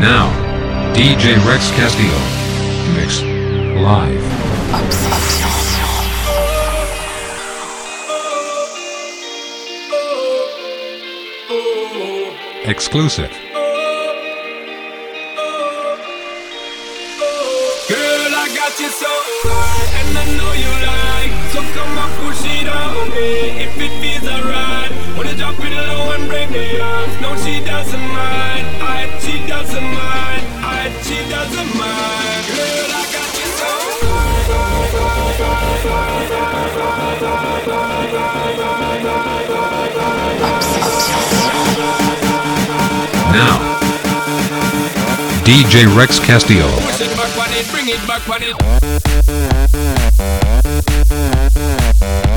Now, DJ Rex Castillo. Mix. Live. Exclusive. Girl, I got you so high, and I know you like Push it on me if it feels alright. Wanna drop it low and me. No, she doesn't mind. I, she doesn't mind. I, she doesn't mind. Girl, I got you so Now, DJ Rex Castillo. Thank you.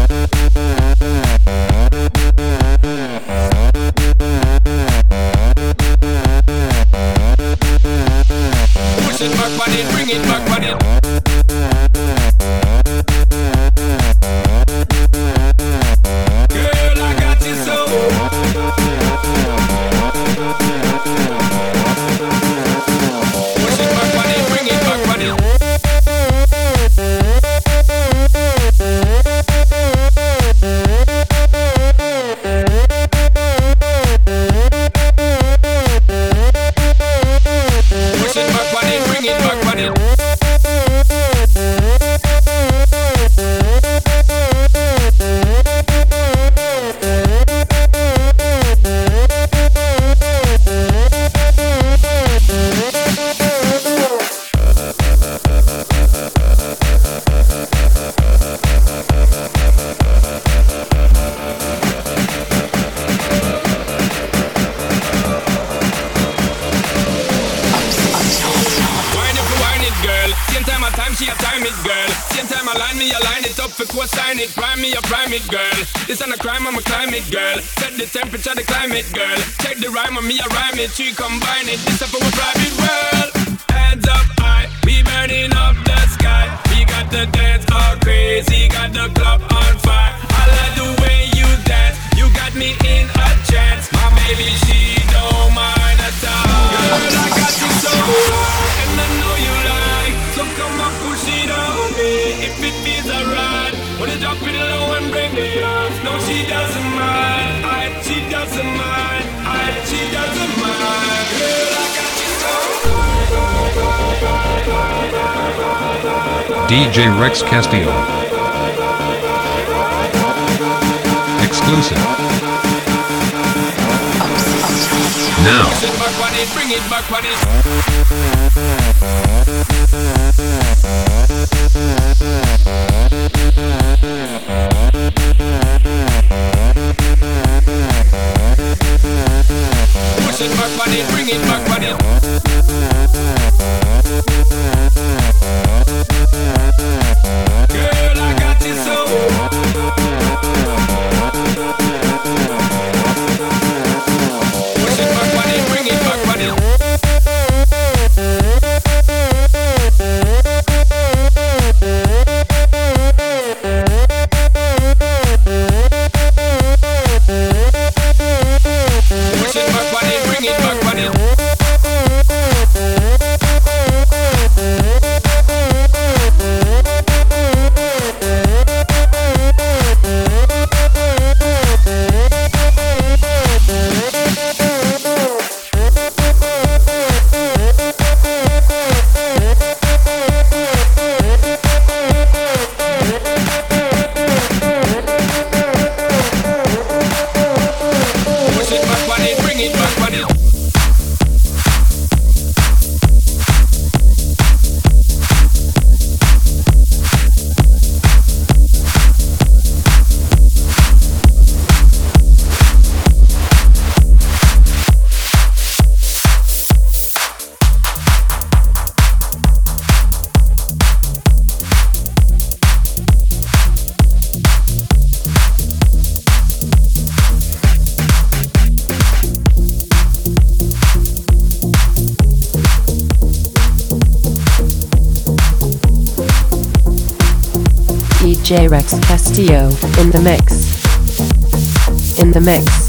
J. Rex Castillo in the mix. In the mix.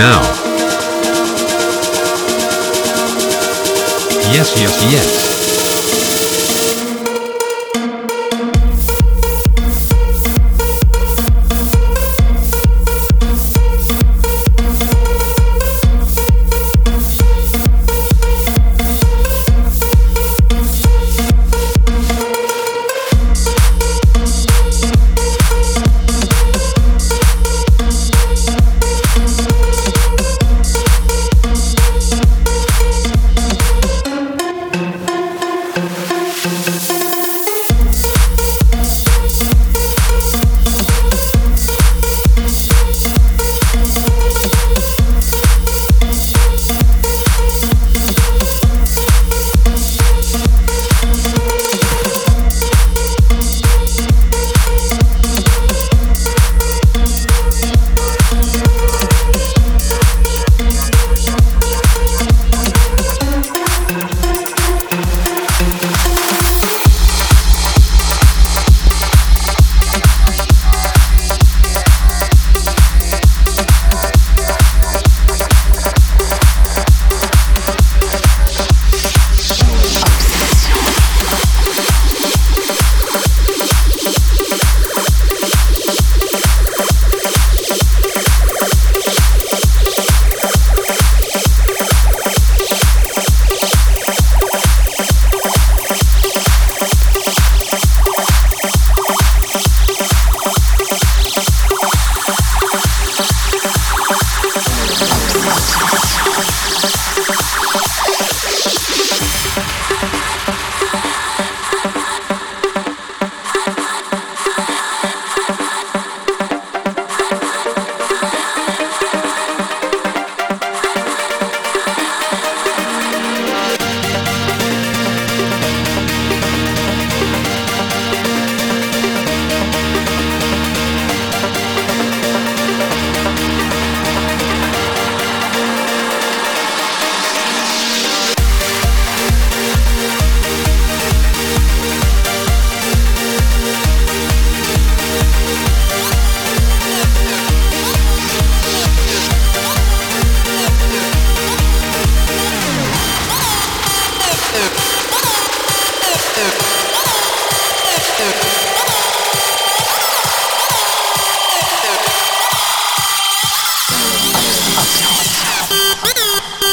Now. Yes, yes, yes.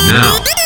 Now.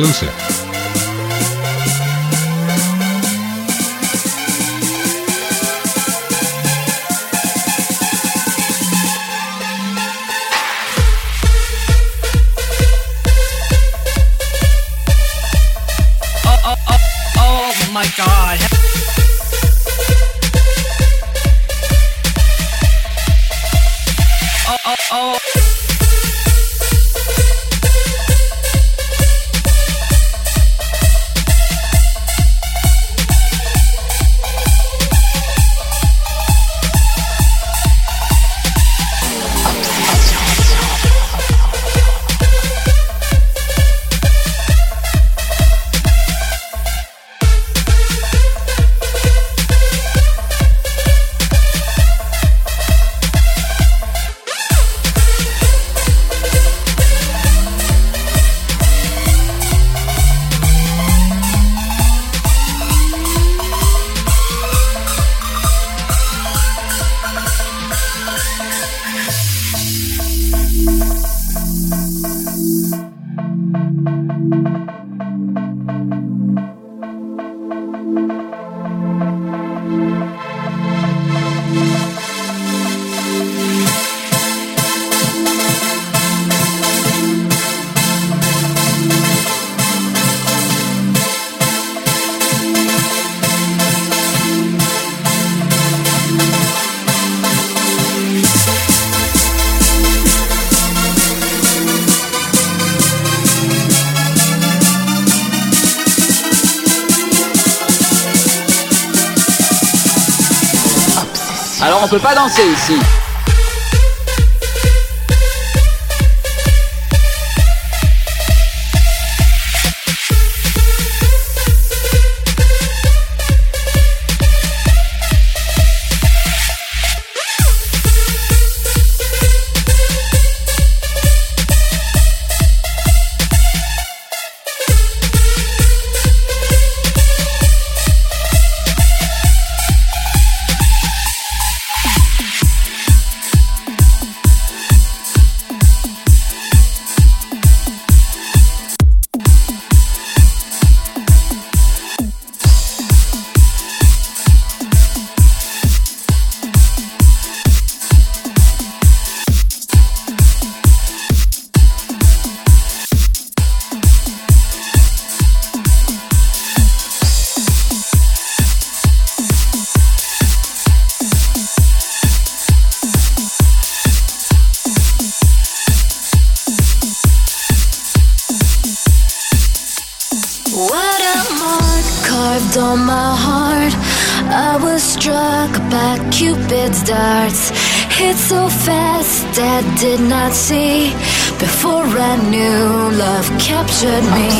Exclusive. Peut pas danser ici. So fast, I did not see. Before I knew, love captured me.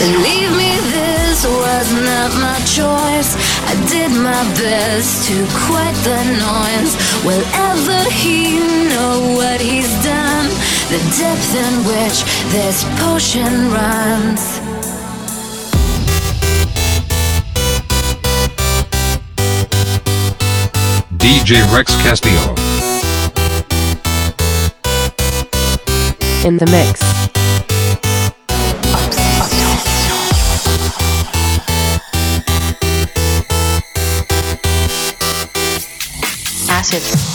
Believe me, this was not my choice. I did my best to quiet the noise. Will ever he know what he's done? The depth in which this potion runs. DJ Rex Castillo. In the mix. Acid.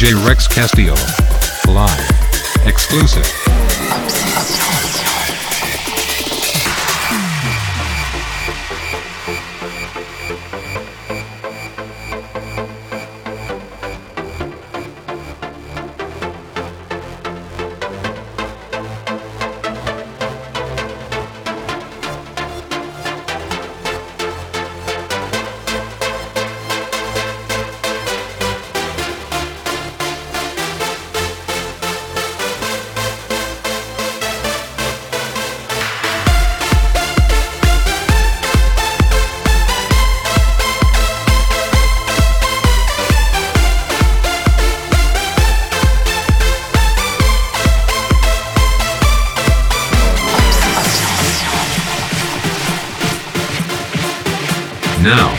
DJ Rex Castillo. Live. Exclusive. Now.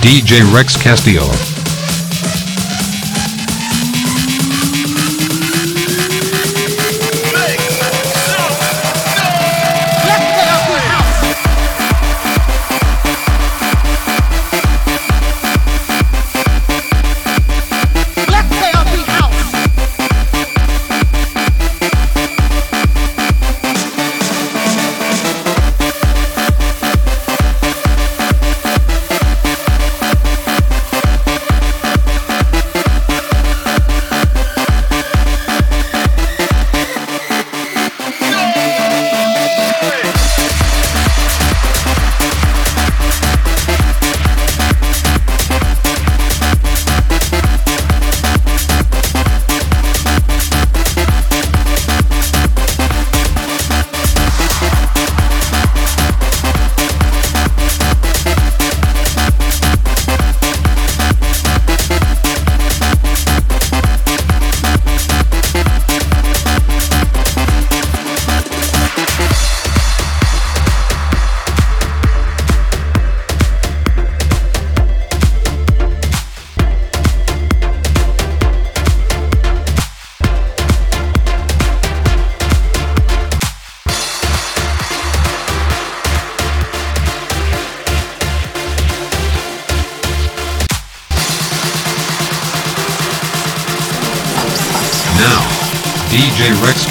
DJ Rex Castillo.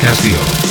Castillo.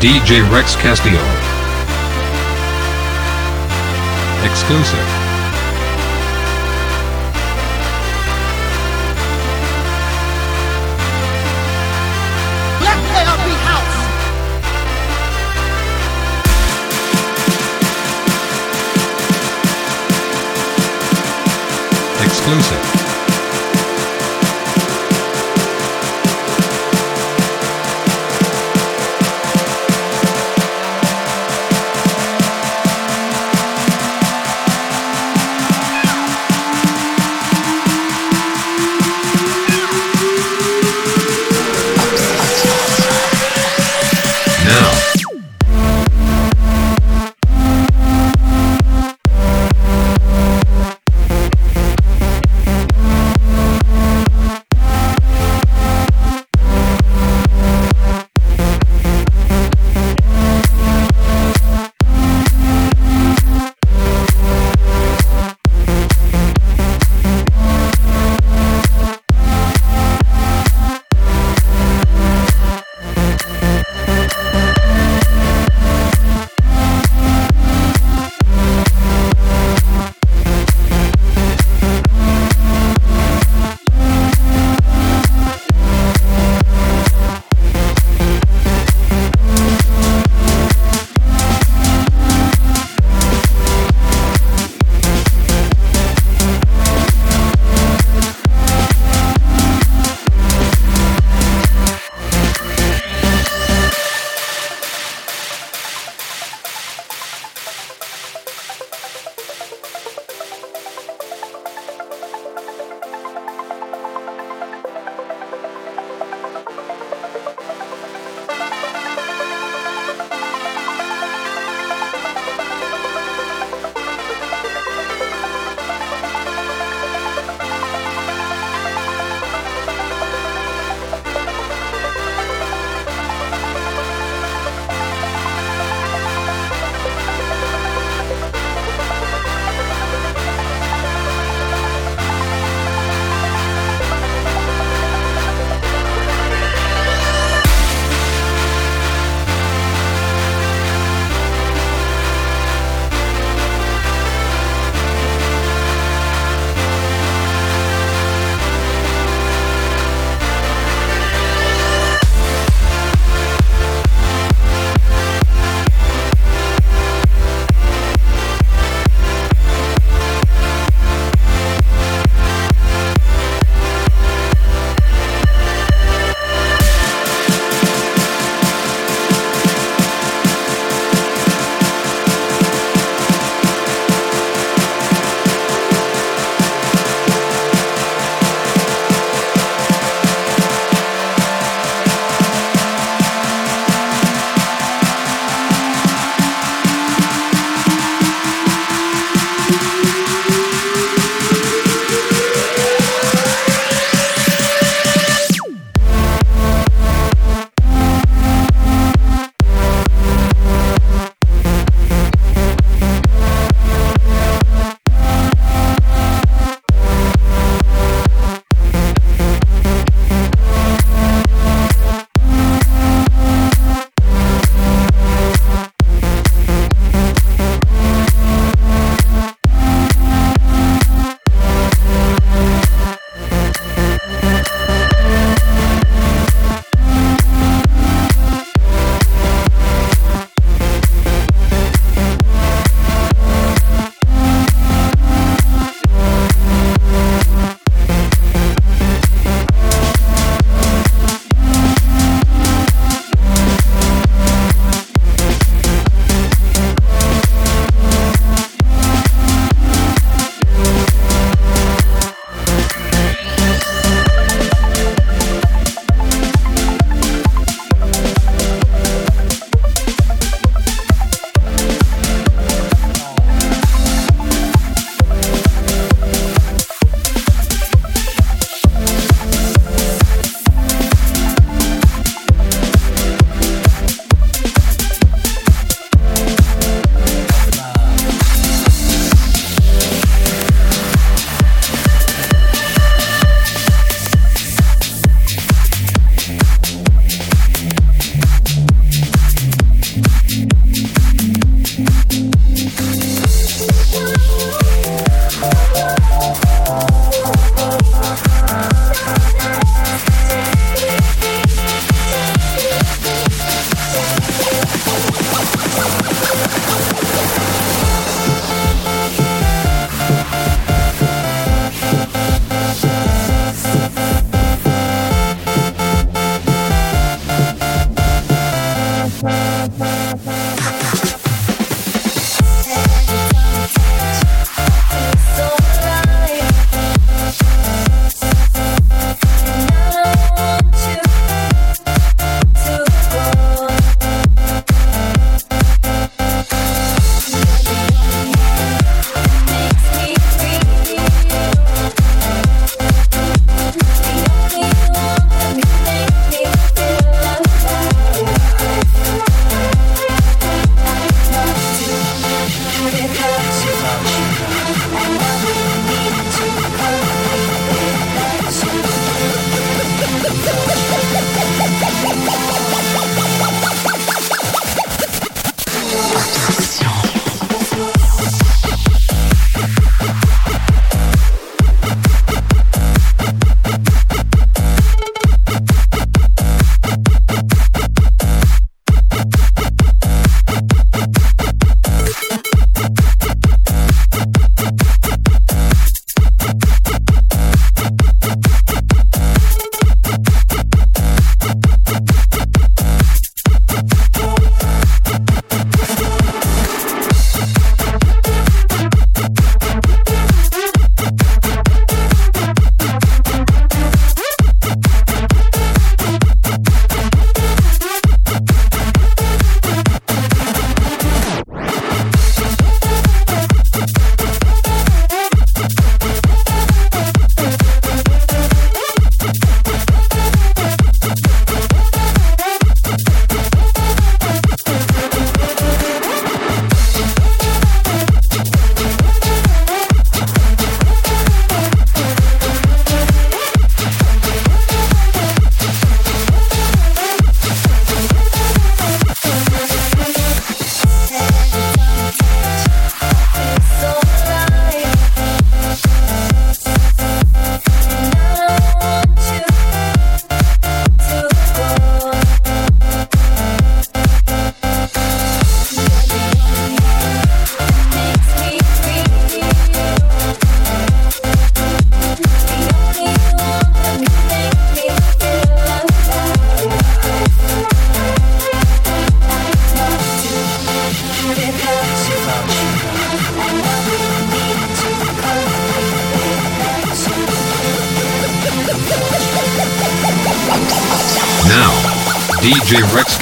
DJ Rex Castillo. Exclusive. House. Exclusive.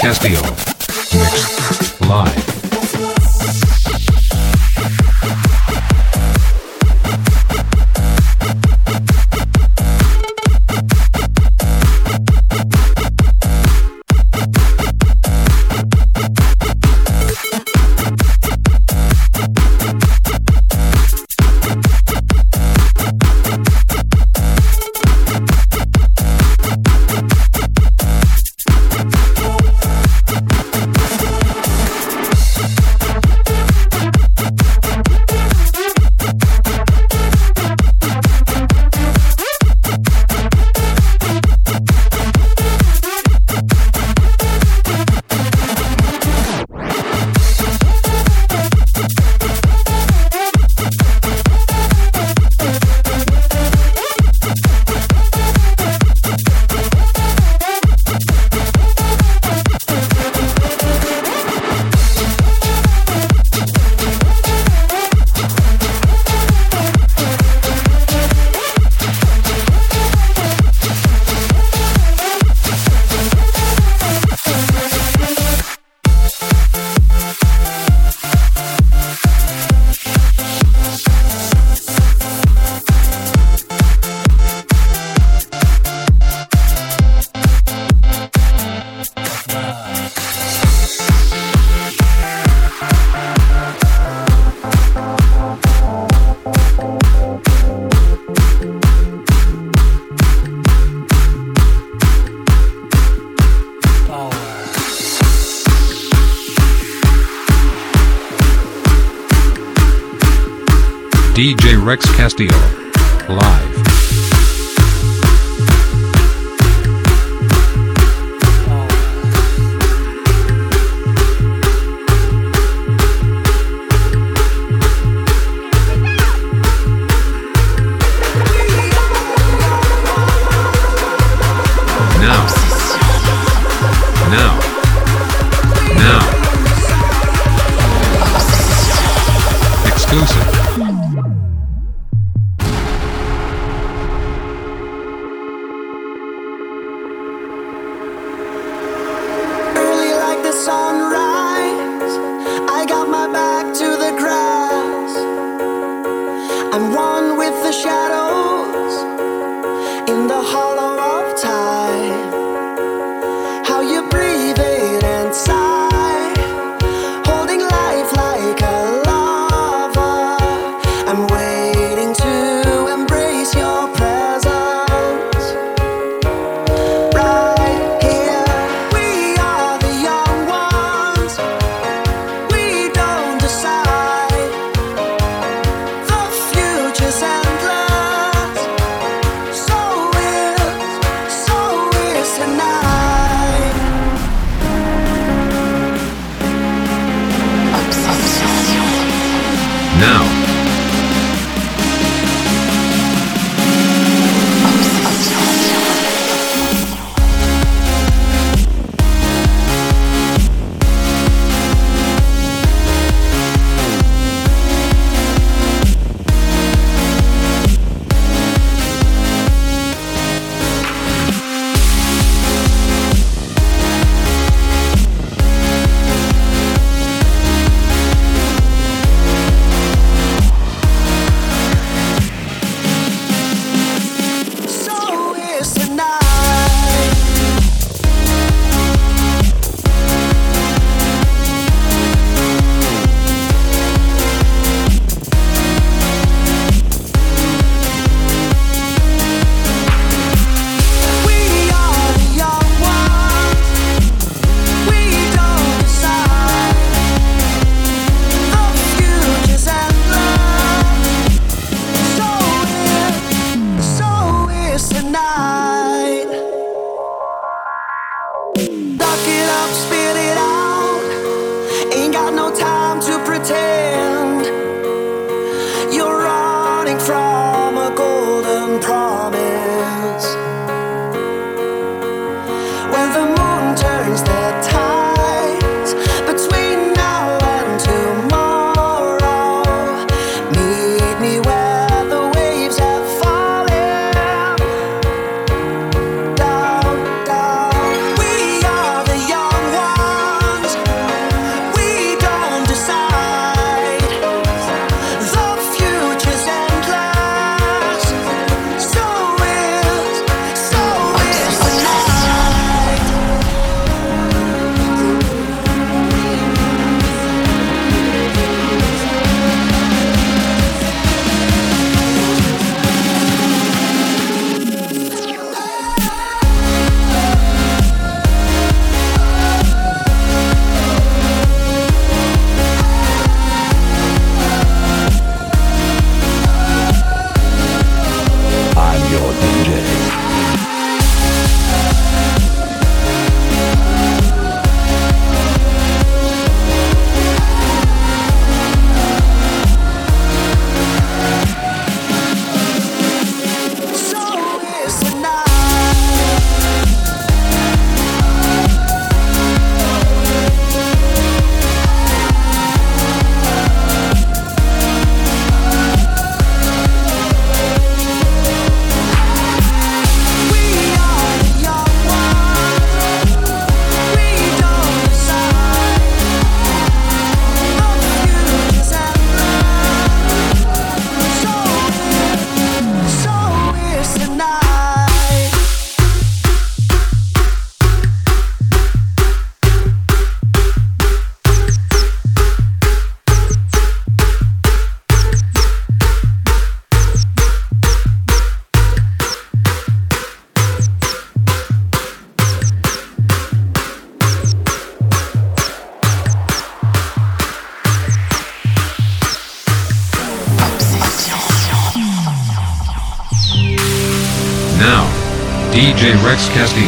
Castillo. Now.